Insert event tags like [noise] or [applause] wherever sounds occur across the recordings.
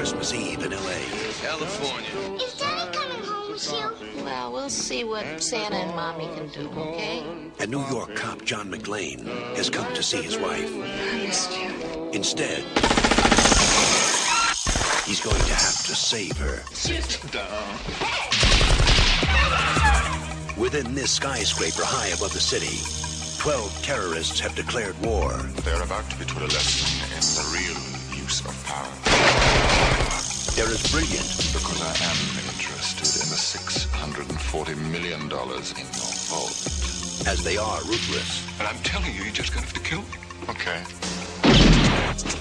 Christmas Eve in L.A. California. Is Daddy coming home soon? Well, we'll see what Santa and Mommy can do, okay? A New York cop, John McClane, has come to see his wife. I missed you. Instead, he's going to have to save her. Sit down. Within this skyscraper high above the city, 12 terrorists have declared war. They're about to be taught a lesson They're as brilliant Because I am interested in the $640 million in your vault. as they are ruthless. And I'm telling you, you're just gonna have to kill me. Okay.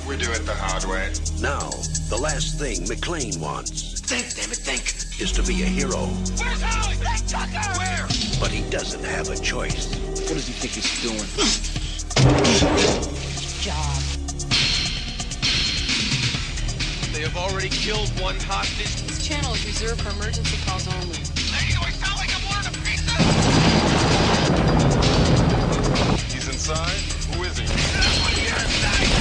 We do it the hard way. Now, the last thing McClane wants Think, damn it, think. is to be a hero, Where's Holly? Hey, Tucker! Where? but he doesn't have a choice. What does he think he's doing? Hmm. Job. They have already killed one hostage. This channel is reserved for emergency calls only. Lady, do I sound like I'm ordering a pizza? He's inside? Who is he? That's what you're inside.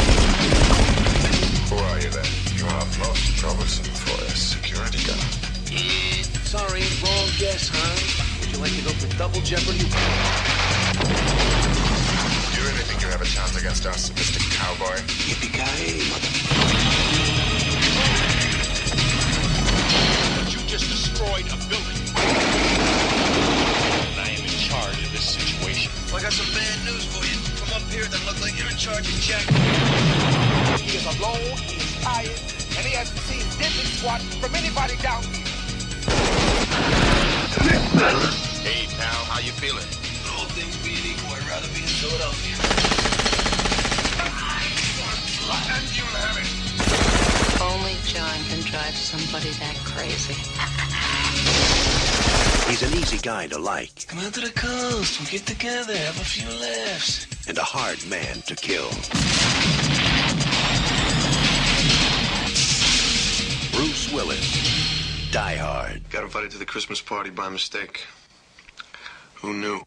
Who are you then? You are most troublesome for a security guard. Yeah, sorry, wrong guess, huh? Would you like to go for double jeopardy? Do you really think you have a chance against us, Mr. Cowboy? Yippee-ki-yay, mother... just destroyed a building. And I am in charge of this situation. I got some bad news for you. Come up here, then look like you're in charge of Jack. He is alone, he is tired, and he hasn't seen dipping squat from anybody down here. Hey, pal, how you feeling? All things being equal, I'd rather be in Philadelphia. Drive somebody that crazy. He's an easy guy to like Come out to the coast, we'll get together, have a few laughs. and a hard man to kill. Bruce Willis, Die Hard. Got invited to the Christmas party by mistake. Who knew?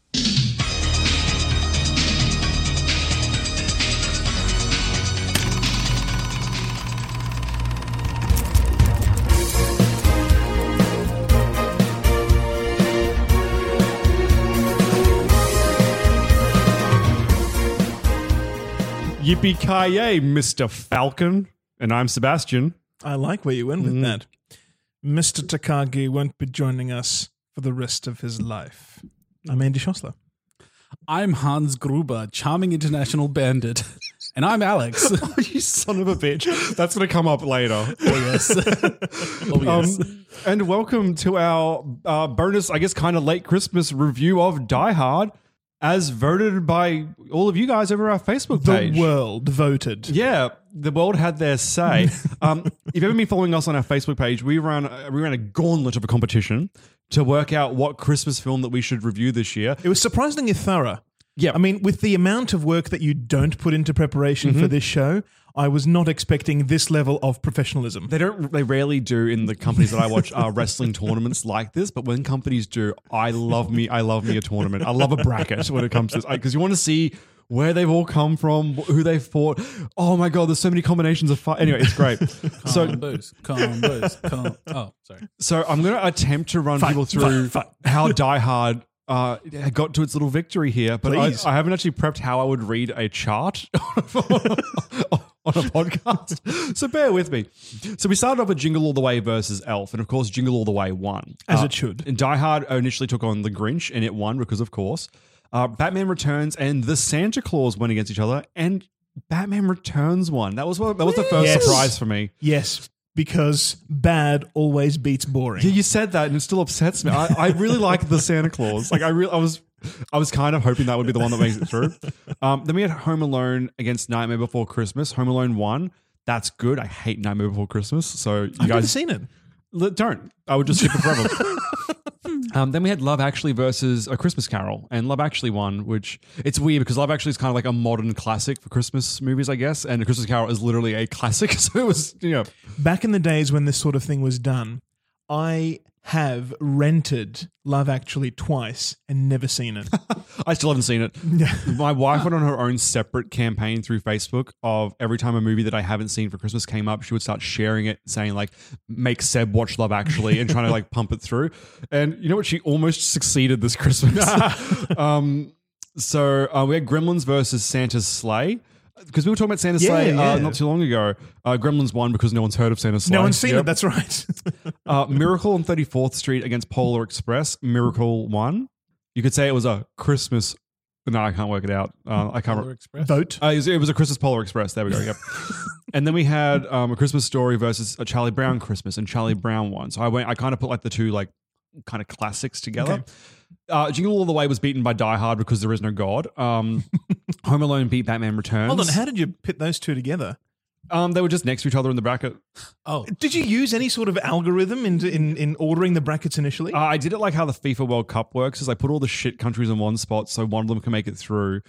Yippee ki yay, Mr. Falcon. And I'm Sebastian. I like where you went with Mhm. that. Mr. Takagi won't be joining us for the rest of his life. I'm Andy Schossler. I'm Hans Gruber, charming international bandit. And I'm Alex. [laughs] oh, you son of a bitch. That's going to come up later. Oh, yes. [laughs] Oh, yes. Um, and welcome to our uh, bonus, I guess, kind of late Christmas review of Die Hard, as voted by all of you guys over our Facebook The page. world voted. Yeah, the world had their say. [laughs] um, if you've ever been following us on our Facebook page, we ran we ran a gauntlet of a competition to work out what Christmas film that we should review this year. It was surprisingly thorough. Yeah. I mean, with the amount of work that you don't put into preparation Mm-hmm. for this show, I was not expecting this level of professionalism. They don't. They rarely do in the companies that I watch uh, wrestling tournaments like this. But when companies do, I love me. I love me a tournament. I love a bracket when it comes to this because you want to see where they've all come from, who they've fought. Oh my god, there's so many combinations of fight. Anyway, it's great. so Combos, combos, com- Oh, sorry. so I'm going to attempt to run Fight, people through fight, how Die Hard uh, got to its little victory here, but I, I haven't actually prepped how I would read a chart [laughs] on a podcast. so bear with me. So we started off with Jingle All the Way versus Elf, and of course, Jingle All the Way won. As Uh, it should. And Die Hard initially took on the Grinch, and it won because, of course, uh, Batman Returns and the Santa Claus went against each other, and Batman Returns won. That was what, that was the first Yes. surprise for me. Yes, because bad always beats boring. Yeah, you said that, and it still upsets me. I, I really [laughs] like the Santa Claus. Like I really, I was, I was kind of hoping that would be the one that makes it through. Um, then we had Home Alone against Nightmare Before Christmas. Home Alone won. That's good. I hate Nightmare Before Christmas. So you I've guys seen it. Don't. I would just skip it forever. [laughs] um, then we had Love Actually versus A Christmas Carol, and Love Actually won, which it's weird because Love Actually is kind of like a modern classic for Christmas movies, I guess, and A Christmas Carol is literally a [laughs] classic. [laughs] So it was, you know, Back in the days when this sort of thing was done, I have rented Love Actually twice and never seen it. [laughs] I still haven't seen it. My wife went on her own separate campaign through Facebook of every time a movie that I haven't seen for Christmas came up, she would start sharing it, saying like, "Make Seb watch Love Actually," and trying to like pump it through. And you know what? She almost succeeded this Christmas. [laughs] um, so uh, we had Gremlins versus Santa's Slay. Because we were talking about Santa's Yeah, Sleigh yeah. Uh, not too long ago. Uh, Gremlins won because no one's heard of Santa's Slay. no one's seen Yep. it. That's right. [laughs] Uh, Miracle on 34th Street against Polar Express. Miracle won. You could say it was a Christmas. No, I can't work it out. Uh, I can't. Polar Express. Vote. Uh, it, was, it was a Christmas Polar Express. There we go. Yep. [laughs] and then we had um, a Christmas Story versus a Charlie Brown Christmas, and Charlie Brown won. So I went. I kind of put like the two like kind of classics together. Okay. Uh, Jingle All the Way was beaten by Die Hard because there is no God. Um, [laughs] Home Alone beat Batman Returns. Hold on. How did you pit those two together? um, they were just next to each other in the bracket. Oh, Did you use any sort of algorithm in in, in ordering the brackets initially? Uh, I did it like how the FIFA World Cup works: is I put all the shit countries in one spot, so one of them can make it through,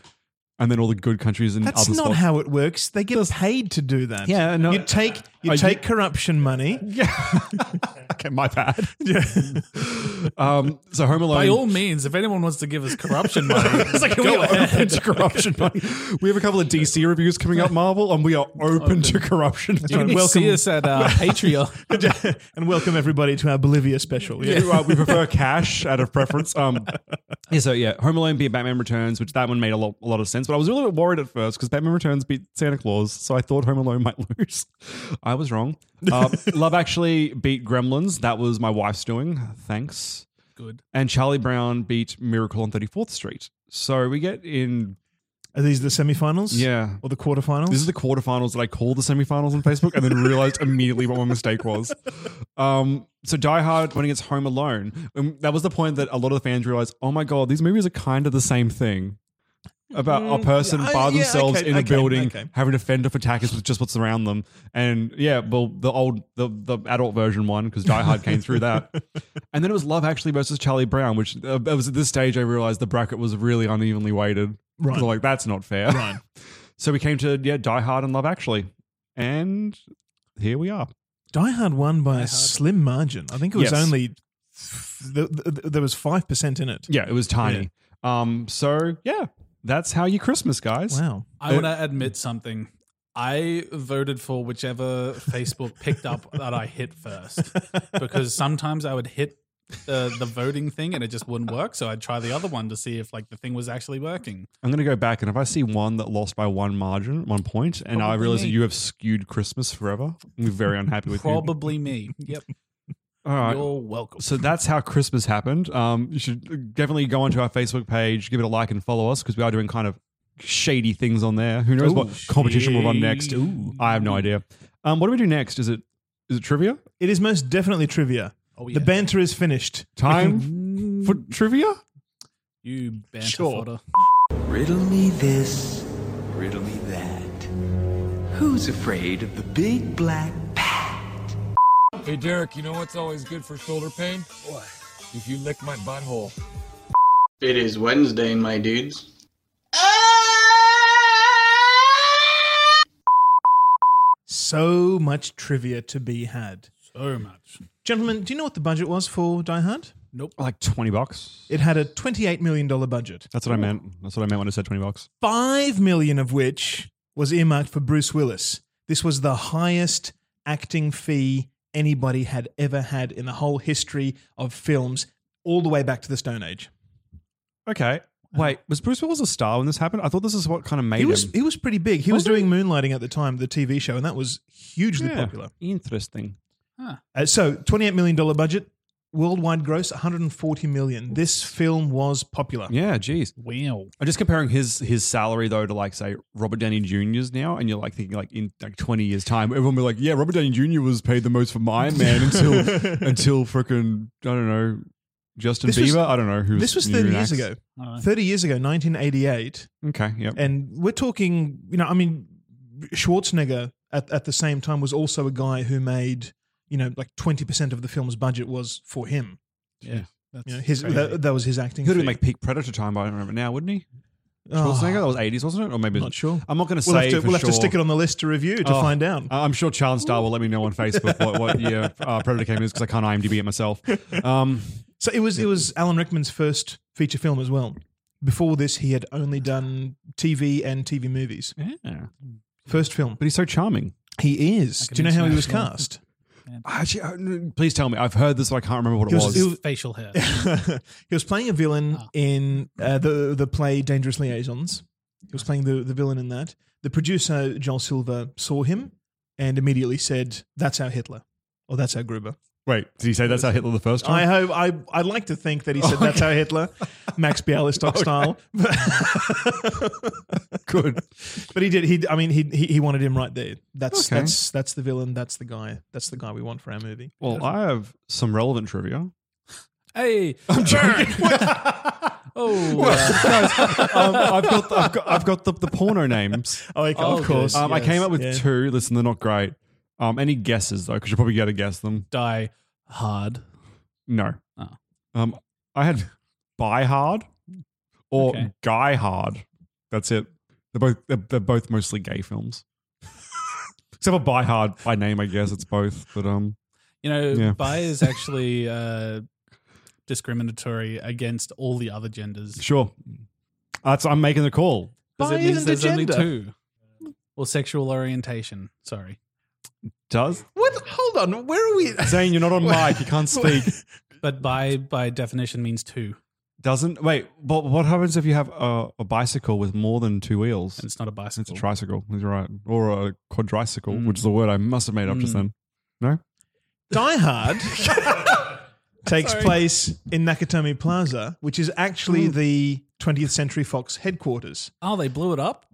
and then all the good countries in That's other That's not spots. how it works. They get paid to do that. Yeah, no, you take you uh, take corruption money. Yeah. [laughs] okay, my bad. [laughs] Yeah. um, so Home Alone. by all means, if anyone wants to give us corruption money, [laughs] it's like we go are open to corruption money. We have a couple of DC reviews coming up, Marvel, and we are open, to corruption. You can Welcome. see us at uh, Patreon. and welcome everybody to our Bolivia special. Yeah, uh, we prefer cash out of preference. Um, yeah, so yeah, Home Alone beat Batman Returns, which that one made a lot, a lot of sense. But I was a little bit worried at first because Batman Returns beat Santa Claus, so I thought Home Alone might lose. I was wrong. Uh, [laughs] Love Actually beat Gremlins. That was my wife's doing. Thanks. Good. And Charlie Brown beat Miracle on 34th Street. So we get in. Are these the semifinals? Yeah. Or the quarterfinals? This is the quarterfinals that I called the semifinals on Facebook and then realized immediately what my mistake was. Um, so Die Hard went against Home Alone. And that was the point that a lot of the fans realized, oh my God, these movies are kind of the same thing. About a person yeah, by yeah, themselves okay, in a okay, building okay. having to fend off attackers with just what's around them. And yeah, well, the old, the, the adult version one because Die Hard came through that. [laughs] And then it was Love Actually versus Charlie Brown, which uh, it was at this stage I realized the bracket was really unevenly weighted. Right. So like, that's not fair. Right. [laughs] So we came to yeah, Die Hard and Love Actually, and here we are. Die Hard won by a slim margin. I think it was Yes. only th- th- th- there was five percent in it. Yeah, it was tiny. Um, so yeah, that's how you Christmas, guys. Wow. I want to admit something. I voted for whichever Facebook picked up [laughs] that I hit first because sometimes I would hit the the voting thing and it just wouldn't work. So I'd try the other one to see if like the thing was actually working. I'm gonna go back, and if I see one that lost by one margin, one point, and I Probably realize that you have skewed Christmas forever, I'm very unhappy with you. Probably me. Yep. All right. You're welcome. So that's how Christmas happened. Um, you should definitely go onto our Facebook page, give it a like, and follow us because we are doing kind of shady things on there. Who knows Ooh, what competition we'll run next? Ooh. I have no idea. Um, what do we do next? Is it is it trivia? It is most definitely trivia. Oh, yeah. The banter is finished. Time for trivia? You banter Sure. fodder. Riddle me this, riddle me that. Who's afraid of the big black Hey, Derek, you know what's always good for shoulder pain? What? If you lick my butthole. It is Wednesday, my dudes. So much trivia to be had. So much. Gentlemen, do you know what the budget was for Die Hard? Nope. Like twenty bucks. It had a $28 million budget. That's what I meant. That's what I meant when I said twenty bucks. Five million of which was earmarked for Bruce Willis. This was the highest acting fee anybody had ever had in the whole history of films, all the way back to the Stone Age. Okay. Wait, was Bruce Willis a star when this happened? I thought this is what kind of made He was him. he was pretty big. He was, Was he? doing Moonlighting at the time, the TV show, and that was hugely Yeah, popular. Interesting. Uh, so, $28 million budget, worldwide gross 140 million. This film was popular. Yeah, geez. Wow. I'm just comparing his his salary though to like say Robert Downey Jr.'s now, and you're like thinking like in like 20 years time, everyone will be like, yeah, Robert Downey Jr. was paid the most for Iron Man until [laughs] until freaking I don't know Justin This Bieber. was- I don't know who. This was 30 years ago. 30 years ago, 1988. Okay, yep. And we're talking, you know, I mean, Schwarzenegger at, at the same time was also a guy who made, you know, like 20% of the film's budget was for him. Yeah. You know, his, that, that was his acting. He could fee. make peak Predator time, I don't remember now, wouldn't he? Oh. Schwarzenegger, that was 80s, wasn't it? Or maybe Not sure. I'm not going to We'll say. have to, we'll have to stick it on the list to review to Oh, find out. I'm sure Charles Star will let me know on Facebook what, what year [laughs] uh, Predator came in because I can't IMDb it myself. Um, So it was it was Alan Rickman's first feature film as well. Before this, he had only done TV and TV movies. Yeah. First film. But he's so charming. He is. Like Do you know how he was international- cast? Actually, uh, please tell me. I've heard this, but I can't remember what it was- was. he was- Facial hair. [laughs] he was playing a villain in uh, the the play Dangerous Liaisons. He was playing the the villain in that. The producer Joel Silver saw him and immediately said, "That's our Hitler," or "That's our Gruber." Wait, did he say that's how Hitler the first time? I hope I I'd like to think that he said that's how Hitler, Max Bialystock [laughs] style. [laughs] Good, but he did. He I mean he he, he wanted him right there. That's Okay. that's that's the villain. That's the guy. That's the guy we want for our movie. Well, I have some relevant trivia. Hey, I'm joking. [laughs] oh, Guys, um, I've got I've got I've got the, the porno names. Oh, okay, of course. Um, I came up with yeah. two. Listen, they're not great. Um, any guesses though? Because you'll probably get to guess them. die hard. No. Oh. Um, I had buy hard or Okay. guy hard. That's it. They're both they're, they're both mostly gay films. [laughs] Except for buy hard by name, I guess it's both. But um, You know, Yeah. bi is [laughs] actually uh, discriminatory against all the other genders. sure. That's I'm making the call. Because it means isn't a there's only gender. two. Or sexual orientation. Sorry. Does What? Hold on. Where are we? [laughs] saying you're not on mic, you can't [laughs] speak. But by by definition means two. Doesn't wait. But what happens if you have a, a bicycle with more than two wheels? And it's not a bicycle. It's a tricycle. You're right, or a quadricycle, which is a word I must have made up just Mm. then. No, Die Hard [laughs] takes Sorry. place in Nakatomi Plaza, which is actually Hmm. the 20th Century Fox headquarters. Oh, they blew it up?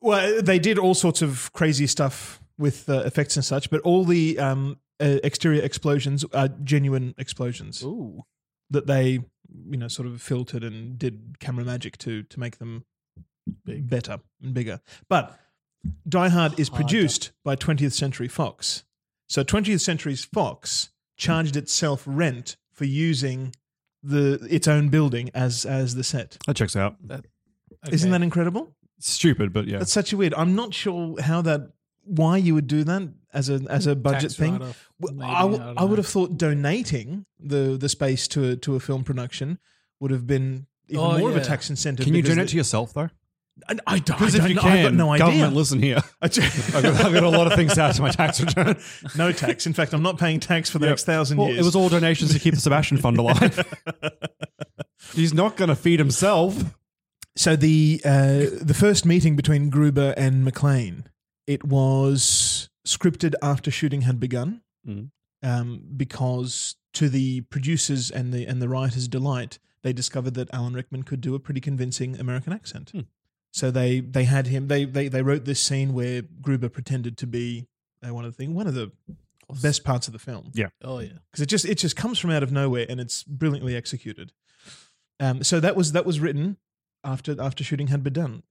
Well, they did all sorts of crazy stuff with uh, effects and such, but all the um, uh, exterior explosions are genuine explosions Ooh. that they, you know, sort of filtered and did camera magic to to make them Big. better and bigger. But Die Hard is produced by 20th Century Fox. So 20th Century Fox charged itself rent for using the its own building as as the set. that checks out. Isn't that incredible? Stupid, but yeah. That's such a weird. I'm not sure how that why you would do that as a as a budget Tax thing. write-off, maybe, I, w- I I would have thought donating the the space to a, to a film production would have been even Oh, more of a tax incentive. Can you because donate the- to yourself though? I, I don't, Because if you know. can, I've got no idea. government, listen here. [laughs] I've got, I've got a lot of things out add to my tax return. [laughs] no tax. In fact, I'm not paying tax for the Yep. next thousand Well, years. it was all donations to keep the Sebastian Fund alive. [laughs] He's not going to feed himself. So the uh, the first meeting between Gruber and McClane, it was scripted after shooting had begun, Mhm. um, because to the producers and the and the writers' delight, they discovered that Alan Rickman could do a pretty convincing American accent. Hmm. So they they had him. They they they wrote this scene where Gruber pretended to be uh, one of the thing, one of the best parts of the film Yeah. Oh, yeah. because it just it just comes from out of nowhere and it's brilliantly executed. Um, so that was that was written after after shooting had begun,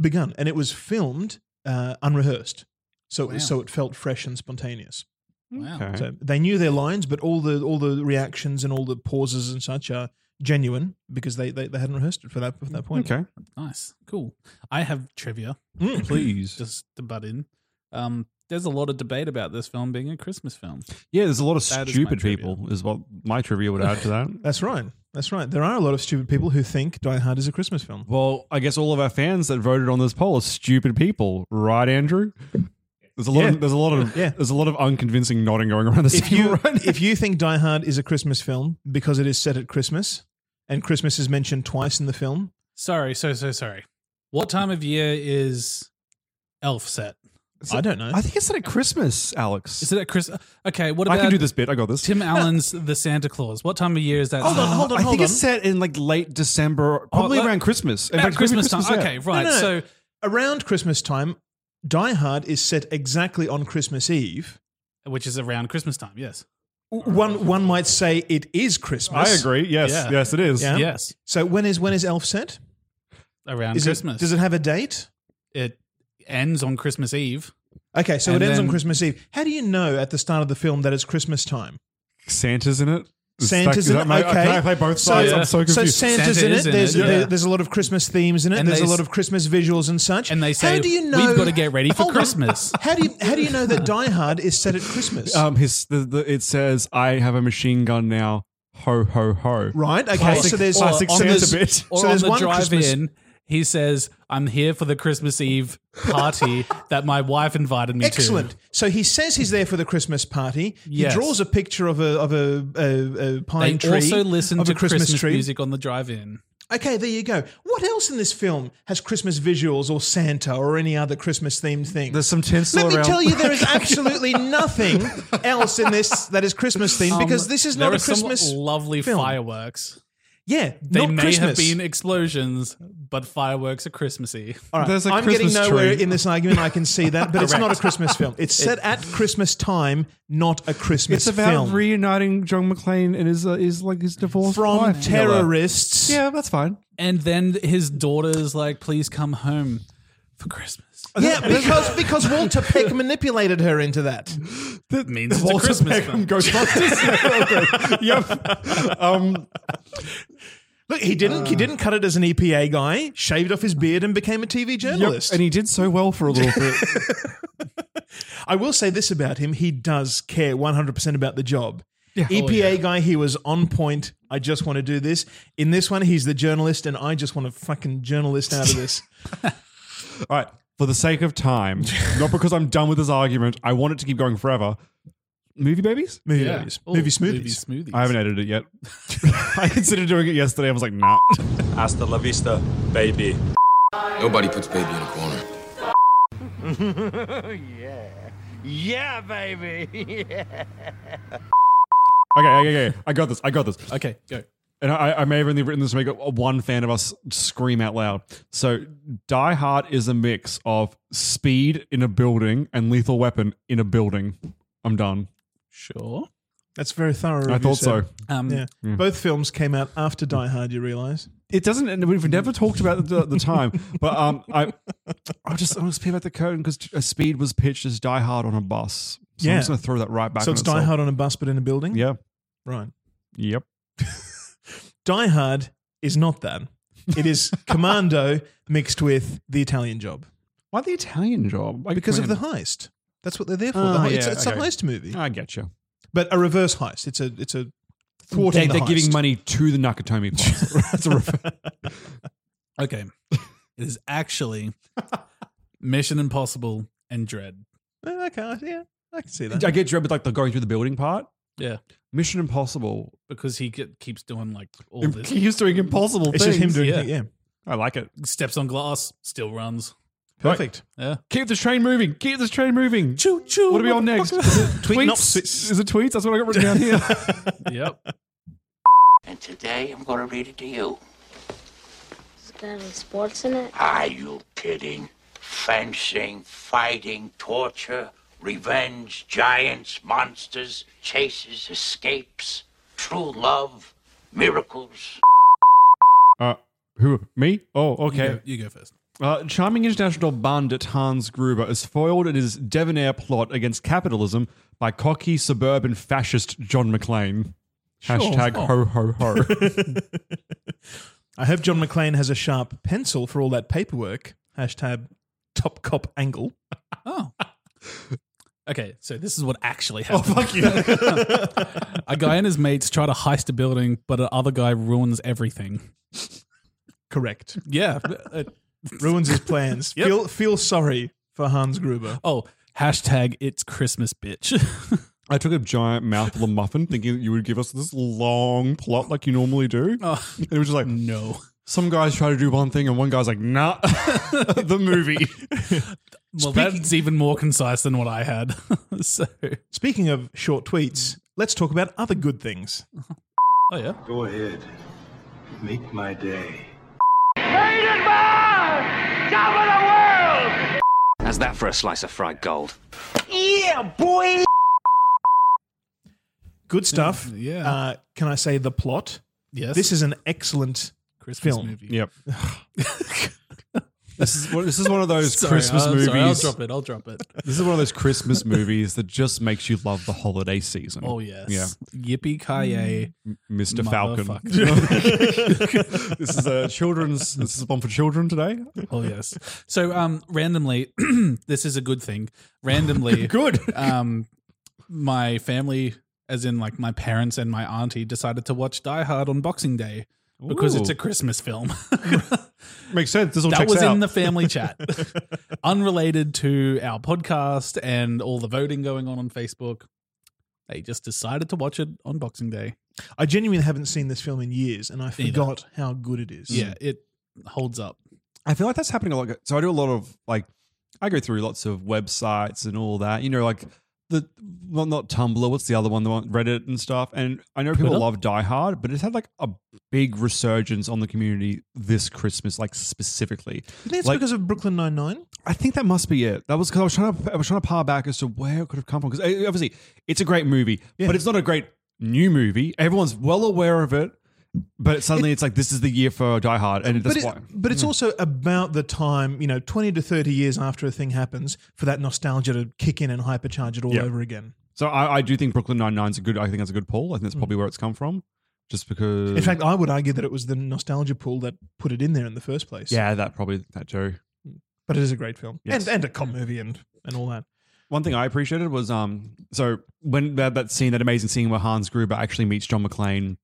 begun, and it was filmed uh, unrehearsed. So it Wow. so it felt fresh and spontaneous. Wow. Okay. So they knew their lines, but all the all the reactions and all the pauses and such are genuine because they they, they hadn't rehearsed it for that for that point. Okay. Nice. Cool. I have trivia. Mm. Please. [laughs] Just to butt in. Um, there's a lot of debate about this film being a Christmas film. Yeah, there's a lot of That is my stupid trivia. people, is what my trivia would add to that. [laughs] That's right. That's right. There are a lot of stupid people who think Die Hard is a Christmas film. Well, I guess all of our fans that voted on this poll are stupid people, right, Andrew? There's a lot. Yeah. Of, there's a lot of. Yeah. There's a lot of unconvincing nodding going around this. If you if you think Die Hard is a Christmas film because it is set at Christmas and Christmas is mentioned twice in the film, Sorry, so so sorry. What time of year is Elf set? I don't know. I think it's set at Christmas, Alex. Is it at Chris? Okay, what about I can do this bit. I got this. Tim Allen's The Santa Claus? What time of year is that? Hold on, set? hold on, I hold think on. it's set in like late December, probably Oh, let- around Christmas. In About fact, maybe Christmas time. yeah. Okay, right. No, no. So around Christmas time, Die Hard is set exactly on Christmas Eve. which is around Christmas time? Yes. One one might say it is Christmas. I agree. Yes, Yeah. yes, it is. Yeah. Yes. So when is when is Elf set? Around Is Christmas. It, does it have a date? It ends on Christmas Eve. Okay, so And it ends on then- Christmas Eve. How do you know at the start of the film that it's Christmas time? Santa's in it. Is that- Santa's is in that it. my- Okay, Can I play both So- sides? I'm so So confused. Santa's Santa in it. is in There's, it, yeah. there- there's a lot of Christmas themes in it. And there's they a lot s- of Christmas visuals and such. And they say, how do you know? "We've gotta get ready for Hold on. Christmas." How do you how do you know that Die Hard is set at Christmas? Um, his the, the it says, "I have a machine gun now." Ho ho ho. right. Okay. Classic- so there's classic on Santa the, bit. Or So on there's the one drive Christmas- in, he says, "I'm here for the Christmas Eve party [laughs] that my wife invited me Excellent. to." Excellent. So he says he's there for the Christmas party. He Yes. draws a picture of a of a, a, a pine They tree. also listen of to a Christmas, Christmas, tree. music on the drive-in. Okay, there you go. What else in this film has Christmas visuals or Santa or any other Christmas themed thing? There's some tinsel Let me around. tell you, there is [laughs] absolutely nothing [laughs] else in this that is Christmas themed because Um, this is not a are some Christmas. lovely film. fireworks. Yeah, They not may Christmas. have been explosions, but fireworks are Christmassy. All right, There's a I'm Christmas getting nowhere tree. in this argument. I can see that, but it's not a Christmas film. [laughs] It's set at Christmas time, not a Christmas It's about film. reuniting John McClane and his uh, his like his divorced From wife. terrorists. Yeah, that's fine. And then his daughter's like, "Please come home for Christmas." [laughs] Yeah, because because Walter [laughs] Peck manipulated her into that. That means it's a Christmas Beckham, film. Ghostbusters. [laughs] yep. Um, Look, he didn't he didn't cut it as an EPA guy, shaved off his beard and became a TV yep. journalist. And he did so well for a little bit. I will say this about him, he does care 100% about the job. Yeah. EPA guy, he was on point. I just want to do this. In this one, he's the journalist, and I just want to fucking journalist out of this. All right. For the sake of time, [laughs] not because I'm done with this argument, I want it to keep going forever. Movie babies? Movie Yeah. movies. Ooh, movie smoothies. movie smoothies. I haven't edited it yet. [laughs] [laughs] I considered doing it yesterday. I was like, nah. Hasta la vista, baby. Nobody puts baby in a corner. yeah. Yeah, baby. Yeah. Okay, okay, okay. I got this. I got this. Okay, go. And I, I may have only written this to make one fan of us scream out loud. So, Die Hard is a mix of speed in a building and Lethal Weapon in a building. I'm done. Sure. That's very thorough. I of you, thought so. sir. Um, Yeah. Both films came out after Die Hard, you realize? It doesn't, and we've never talked about it at the time, but um, I, I'll just, I'll just peel back the curtain because Speed was pitched as Die Hard on a bus. So I'm just going to throw that right back so it's Die itself. Hard on a bus, but in a building? Yeah. Right. Yep. Die Hard is not that. It is [laughs] Commando mixed with The Italian Job. Why the Italian job? Like, Because of the heist. That's what they're there for. Oh, The hei- it's yeah, it's okay. a heist movie. I get you. But a reverse heist. It's a it's a thwarting They, the they're heist. giving money to the Nakatomi [laughs] Plaza. [laughs] That's a refer- Okay. it is actually Mission Impossible and Dredd. Eh, Okay, yeah, I can see that. I get Dredd with like the going through the building part. Yeah. Mission Impossible. Because he get, keeps doing like all Im- this. He's doing mm-hmm. impossible It's things. just him doing yeah. it. Yeah, I like it. Steps on glass, still runs. perfect. Yeah. Keep this train moving. Keep this train moving. Choo choo. What are we on next? Is [laughs] it Tweet tweets? Is it tweets? That's what I got written down here. [laughs] Yep. And today I'm going to read it to you. Is there any sports in it? Are you kidding? Fencing, fighting, torture, revenge, giants, monsters, chases, escapes, true love, miracles. uh, who? Me? Oh, You okay. go, you go first. Uh, charming international bandit Hans Gruber is foiled in his debonair plot against capitalism by cocky suburban fascist John McClane. Hashtag ho ho ho. [laughs] I hope John McClane has a sharp pencil for all that paperwork. Hashtag top cop angle. [laughs] Oh. Okay, so this is what actually happened. Oh, fuck you. [laughs] a guy and his mates try to heist a building, but another guy ruins everything. Correct. Yeah. [laughs] uh, Ruins his plans. Yep. Feel feel sorry for Hans Gruber. oh, hashtag it's Christmas, bitch. [laughs] I took a giant mouthful of muffin thinking that you would give us this long plot like you normally do. Oh. And it was just like, no. some guys try to do one thing and one guy's like, nah, the movie. Well, that's even more concise than what I had. [laughs] so, Speaking of short tweets, let's talk about other good things. [laughs] oh yeah. Go ahead. Make my day. How's that for a slice of fried gold? Yeah, boy! Good stuff. Yeah. Uh, can I say the plot? Yes. This is an excellent Christmas film. movie. Yep. [laughs] this is one- this is one of those [laughs] Sorry, Christmas I'll- movies. sorry, I'll drop it. I'll drop it. This is one of those Christmas movies that just makes you love the holiday season. Oh yes. Yeah. Yippee ki Mr. Falcon. [laughs] [laughs] This is a children's. This is a one for children today. Oh yes. So um randomly [clears throat] this is a good thing. Randomly Good. um my family as in like my parents and my auntie decided to watch Die Hard on Boxing Day because it's a Christmas film. [laughs] Makes sense. This all that was out. in the family chat. [laughs] Unrelated to our podcast and all the voting going on on Facebook. They just decided to watch it on Boxing Day. I genuinely haven't seen this film in years, and I Neither. forgot how good it is. Yeah, it holds up. I feel like that's happening a lot. So I do a lot of like, I go through lots of websites and all that. You know, like the well, not Tumblr. What's the other one? The one Reddit and stuff. And I know people Twitter? love Die Hard, but it's had like a big resurgence on the community this Christmas, like specifically. You think it's Like- because of Brooklyn Nine Nine? I think that must be it. That was because I was trying to I was trying to par back as to where it could have come from. Because eh, obviously it's a great movie, Yeah. but it's not a great new movie. Everyone's well aware of it, but suddenly it's like this is the year for Die Hard, and But, that's it, why. but it's also about the time, you know, 20 to 30 years after a thing happens for that nostalgia to kick in and hypercharge it all Yeah. over again. So I, I do think Brooklyn Nine Nine is a good. I think that's a good pull. I think that's probably where it's come from, just because. In fact, I would argue that it was the nostalgia pull that put it in there in the first place. yeah, that probably that Joe. But it is a great film. Yes. And, and a cop movie and, and all that. One thing I appreciated was um. So when that, that scene, that amazing scene where Hans Gruber actually meets John McClane,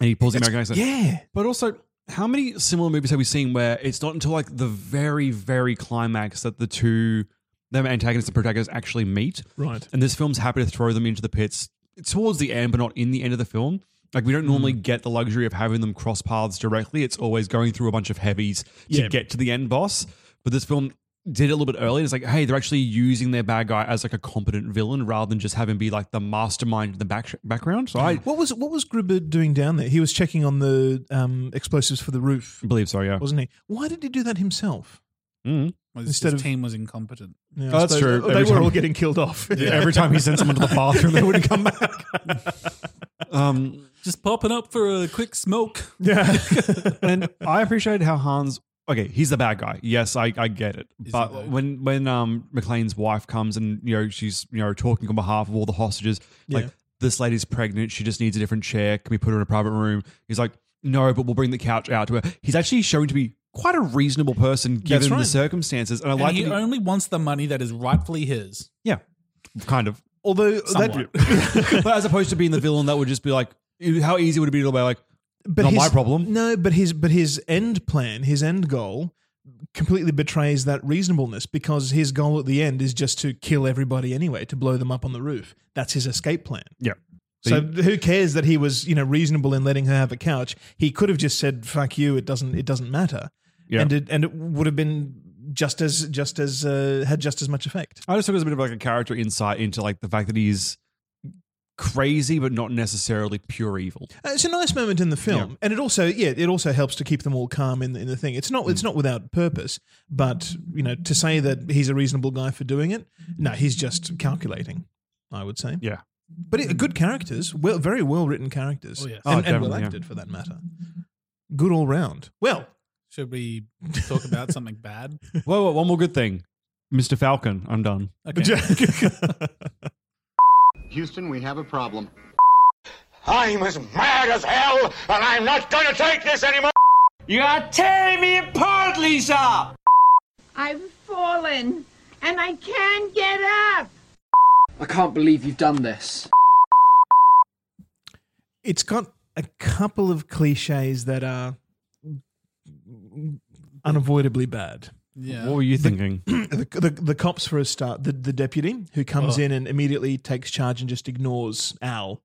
and he pulls the American accent. Yeah. But also, how many similar movies have we seen where it's not until like the very, very climax that the two, the antagonist and protagonist actually meet? Right. And this film's happy to throw them into the pits towards the end, but not in the end of the film. Like we don't normally Mm. get the luxury of having them cross paths directly. It's always going through a bunch of heavies to Yeah. get to the end boss. But this film did it a little bit early. It's like, hey, they're actually using their bad guy as like a competent villain rather than just having him be like the mastermind in the back background. So I What was what was Gruber doing down there? He was checking on the um, explosives for the roof, I believe so, yeah. wasn't he? Why did he do that himself? Mm. Was Instead his of- team was incompetent. Yeah, I Oh, that's suppose- true. oh, They Every were time- all getting killed off. [laughs] Yeah, every time he sent someone to the bathroom, they wouldn't come back. [laughs] um, Just popping up for a quick smoke. yeah. [laughs] and I appreciate how Hans. Okay, he's the bad guy. Yes, I, I get it. but though? when when um McClane's wife comes and you know she's you know talking on behalf of all the hostages, like this lady's pregnant, she just needs a different chair. Can we put her in a private room? He's like, no, but we'll bring the couch out to her. He's actually shown to be quite a reasonable person given the circumstances, and I And like he that he- only wants the money that is rightfully his. yeah, kind of. Although that, [laughs] but as opposed to being the villain, that would just be like, how easy would it be to be like, but not his, my problem. No, but his but his end plan, his end goal, completely betrays that reasonableness because his goal at the end is just to kill everybody anyway, to blow them up on the roof. That's his escape plan. Yeah. So who cares that he was, you know, reasonable in letting her have a couch? He could have just said "fuck you." It doesn't. It doesn't matter. Yeah. And it and it would have been just as just as uh, had just as much effect. I just took it as a bit of like a character insight into like the fact that he's crazy, but not necessarily pure evil. Uh, It's a nice moment in the film, and it also, yeah, it also helps to keep them all calm in, the, in the thing. It's not, it's not without purpose, but you know, to say that he's a reasonable guy for doing it, no, he's just calculating. I would say, Yeah. but it, good characters, well, very well written characters, Oh, yes. Oh, and, and definitely, well yeah. acted for that matter. Good all round. Well, Should we talk about something bad? [laughs] Whoa, whoa, one more good thing. Mr. Falcon, I'm done. Okay. [laughs] [laughs] Houston, we have a problem. I'm as mad as hell, and I'm not gonna take this anymore! You are tearing me apart, Lisa! I've fallen and I can't get up. I can't believe you've done this. It's got a couple of cliches that are unavoidably bad. Yeah. What were you thinking? [clears throat] The, the, the cops, for a start, the, the deputy who comes Oh. in and immediately takes charge and just ignores Al.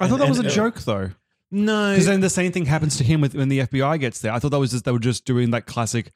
I thought And- that was a and- joke, though. No, Because then the same thing happens to him with, when the FBI gets there. I thought that was just they were just doing that classic.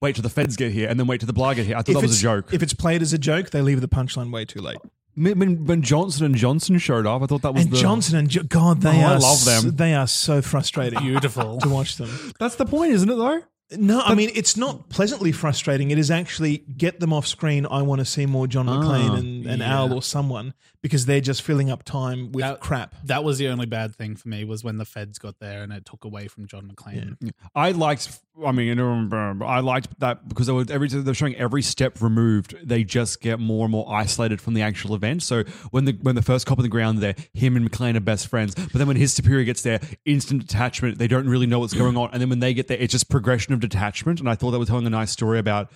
Wait till the feds get here, and then wait till the blah get here. I thought if that was it's- a joke. If it's played as a joke, they leave the punchline way too late. When, when- when Johnson and Johnson showed up, I thought that was And the, Johnson and jo- God, they Oh, I are love s- them. they are so frustrating. Beautiful to watch them. That's the point, isn't it? Though. No, I mean it's not pleasantly frustrating. It is actually get them off screen. I want to see more John McClane Ah, and, and yeah. Al or someone because they're just filling up time with That- crap. That was the only bad thing for me was when the feds got there and it took away from John McClane. I liked. I mean, um, um, I liked that because they were every they're showing every step removed. They just get more and more isolated from the actual event. So when the when the first cop on the ground there, him and McClane are best friends. But then when his superior gets there, instant detachment. They don't really know what's going on. And then when they get there, it's just progression of detachment. And I thought that was telling a nice story about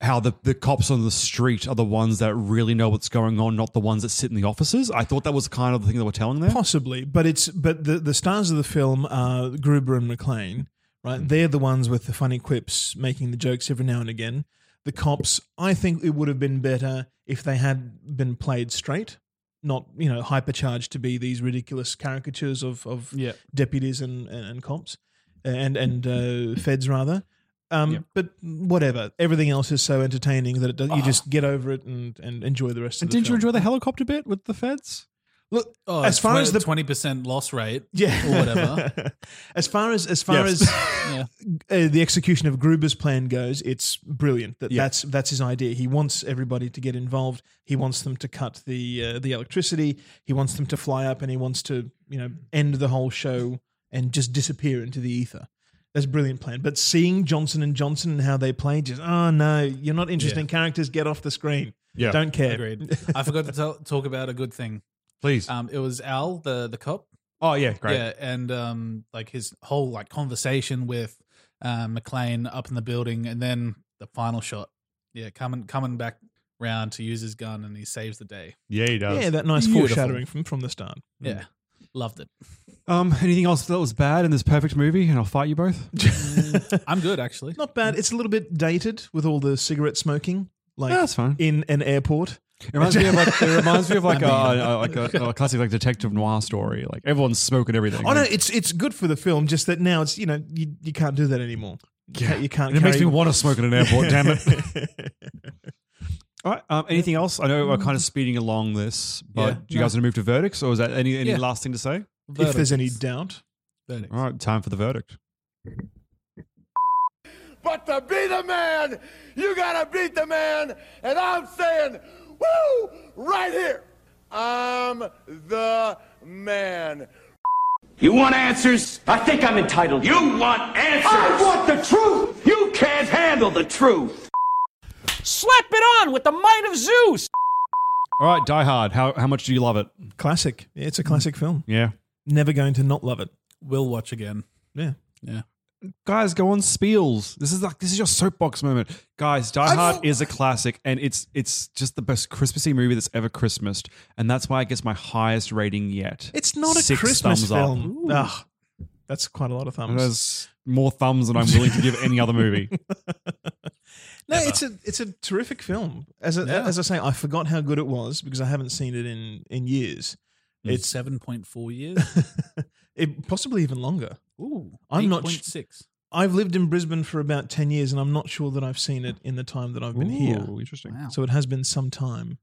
how the, the cops on the street are the ones that really know what's going on, not the ones that sit in the offices. I thought that was kind of the thing they were telling there. Possibly, but it's but the the stars of the film are Gruber and McClane, right? Mm. They're the ones with the funny quips, making the jokes every now and again. The cops, I think it would have been better if they had been played straight, not you know hypercharged to be these ridiculous caricatures of of Yeah. deputies and and, and cops and and uh, [laughs] feds rather. Um, Yep. But whatever, everything else is so entertaining that it does, you just get over it and, and enjoy the rest And of the didn't you enjoy the helicopter bit with the feds? Look, Oh, as far as the twenty percent loss rate, [laughs] yeah, or whatever. [laughs] as far as as far Yes. as [laughs] Yeah. uh, the execution of Gruber's plan goes, it's brilliant. That Yeah. that's that's his idea. He wants everybody to get involved. He wants them to cut the uh, the electricity. He wants them to fly up, and he wants to you know end the whole show and just disappear into the ether. That's a brilliant plan. But seeing Johnson and Johnson and how they play, just oh no, you're not interesting characters. Get off the screen. Yeah. don't care. Agreed. I forgot to tell, talk about a good thing. Please. Um, it was Al, the the cop. oh yeah, great. Yeah, and um, like his whole like conversation with uh, McClane up in the building, and then the final shot. Yeah, coming coming back round to use his gun, and he saves the day. Yeah, he does. Yeah, that nice Beautiful. foreshadowing from from the start. Yeah, loved it. Um, anything else that was bad in this perfect movie? And I'll fight you both. [laughs] I'm good actually. Not bad. It's a little bit dated with all the cigarette smoking, like Yeah, that's fine. in an airport. It reminds me of like it reminds me of like, [laughs] I a, mean- a, like a, a classic like detective noir story. Like everyone's smoking everything. Oh no, it's it's good for the film. Just that now it's you know you, you can't do that anymore. Yeah. You can't it makes me want to smoke in an airport. damn it! [laughs] All right. Um, anything else? I know we're kind of speeding along this, but Yeah, do you no. guys want to move to verdicts, or is that any any Yeah. last thing to say? if there's any doubt. Verdict. All right, time for the verdict. But to be the man, you gotta beat the man. And I'm saying, woo, right here. I'm the man. You want answers? I think I'm entitled. You want answers? I want the truth. You can't handle the truth. Slap it on with the might of Zeus! All right, Die Hard. How how much do you love it? Classic. It's a classic film. Yeah, Never going to not love it. We'll watch again. Yeah. Yeah. Guys, go on Spiels. This is like this is your soapbox moment, guys. Die Hard is a classic, and it's it's just the best Christmassy movie that's ever Christmased, and that's why it gets my highest rating yet. It's not a Six Christmas thumbs up. film. Ugh, that's quite a lot of thumbs. There's more thumbs than I'm willing to give any other movie. [laughs] No, it's a it's a terrific film. As a, Yeah. as I say, I forgot how good it was because I haven't seen it in in years. It's It's seven point four years. [laughs] it possibly even longer. Ooh, I'm not sh- 8.6. I've lived in Brisbane for about ten years, and I'm not sure that I've seen it in the time that I've been here. Interesting. Wow. So it has been some time.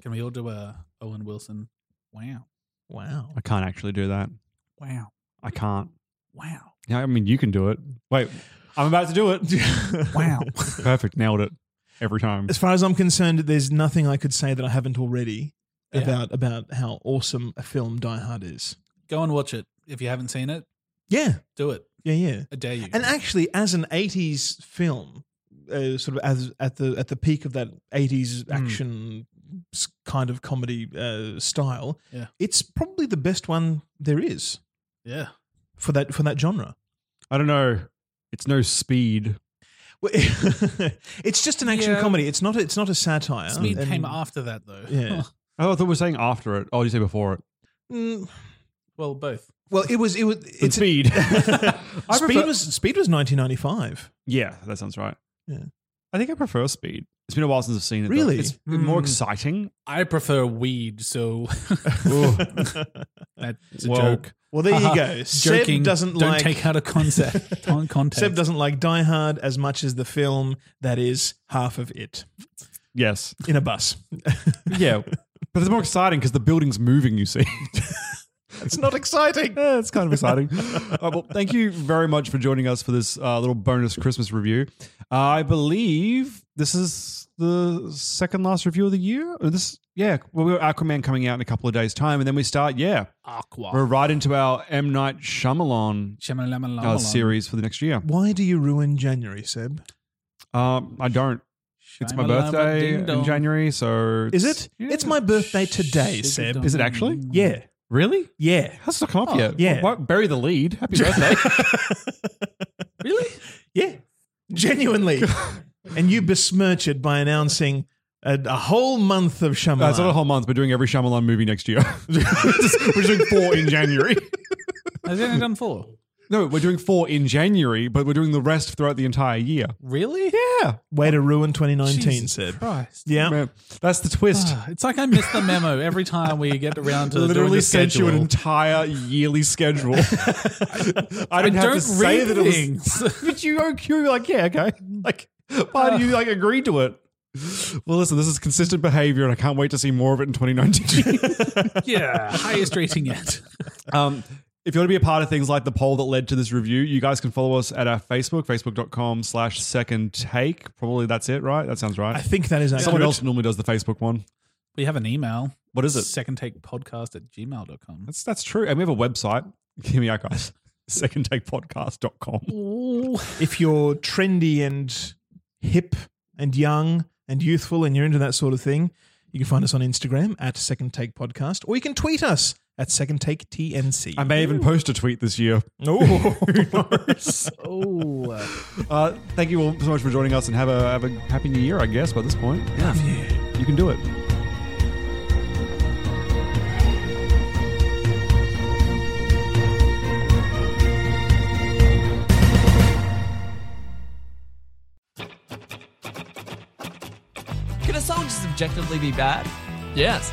Can we all do a Owen Wilson? Wow. Wow. I can't actually do that. Wow. I can't. Wow. Yeah, I mean you can do it. Wait, I'm about to do it. [laughs] Wow. Perfect, nailed it every time. As far as I'm concerned, there's nothing I could say that I haven't already Yeah. about about how awesome a film Die Hard is. Go and watch it. If you haven't seen it, Yeah, do it. yeah, yeah. I dare you. And actually, as an '80s film, uh, sort of as at the at the peak of that '80s Hmm. action s- kind of comedy uh, style, Yeah. it's probably the best one there is yeah. for that for that genre. I don't know. It's no speed. Well, [laughs] it's just an action Yeah. comedy. It's not. It's not a satire. Speed and- came after that though. Yeah. [laughs] Oh, I thought we were saying after it. Oh, you say before it. Mm, Well, both. Well, it was it was it's Speed. [laughs] speed prefer- was speed was 1995. Yeah, that sounds right. Yeah. I think I prefer Speed. It's been a while since I've seen it. though. Really? It's more Mm. exciting. I prefer weed, so [laughs] [laughs] that's a Well- joke. Well, there you Haha. go. Seb doesn't Don't like- take out a concept. con- context. Seb doesn't like Die Hard as much as the film that is half of it Yes. in a bus. Yeah. but it's more exciting because the building's moving, you see. It's not exciting. Yeah, it's kind of exciting. [laughs] Well, thank you very much for joining us for this uh, little bonus Christmas review. Uh, I believe this is the second last review of the year. Or this, yeah, well, we got Aquaman coming out in a couple of days' time, and then we start. Yeah, Aqua. we're right into our M Night Shyamalan uh, series for the next year. Why do you ruin January, Seb? Um, I don't. It's my birthday in January, so Is it? It's my birthday today, Seb. Is it actually? Yeah. Really? Yeah. Has not come up Oh, yet. yeah. Why- bury the lead. Happy birthday. [laughs] Really? Yeah. Genuinely. [laughs] and you besmirch it by announcing a, a whole month of Shyamalan. It's not a whole month. We're doing every Shyamalan movie next year. [laughs] we're, just, we're doing four in January. Has he only done four? No, we're doing four in January, but we're doing the rest throughout the entire year. Really? Yeah. Way to ruin 2019, Jesus Seb. Christ. Yeah. Man, that's the twist. Ah, It's like I miss the memo every time we get around to doing Literally the sent you an entire yearly schedule. [laughs] I didn't have don't to say read that it was. things. [laughs] But you, you were like, yeah, okay. Like, why do you like agree to it? Well, listen, this is consistent behavior, and I can't wait to see more of it in 2019. [laughs] yeah, highest rating yet. Um, if you want to be a part of things like the poll that led to this review, you guys can follow us at our Facebook, facebook.com slash second take. Probably that's it, right? That sounds right. I think that is accurate. Someone else normally does the Facebook one. We have an email. What is it? Second take podcast at gmail.com. That's that's true. And we have a website. [laughs] Hear me out, guys. Secondtakepodcast.com. if you're trendy and hip and young and youthful and you're into that sort of thing, you can find us on Instagram at Second Take Podcast, or you can tweet us at Second Take TNC. I may even post a tweet this year. Oh, [laughs] [laughs] Oh, Uh, thank you all so much for joining us and have a have a happy new year, I guess, by this point. Yeah. You can do it. Can a song just objectively be bad? Yes.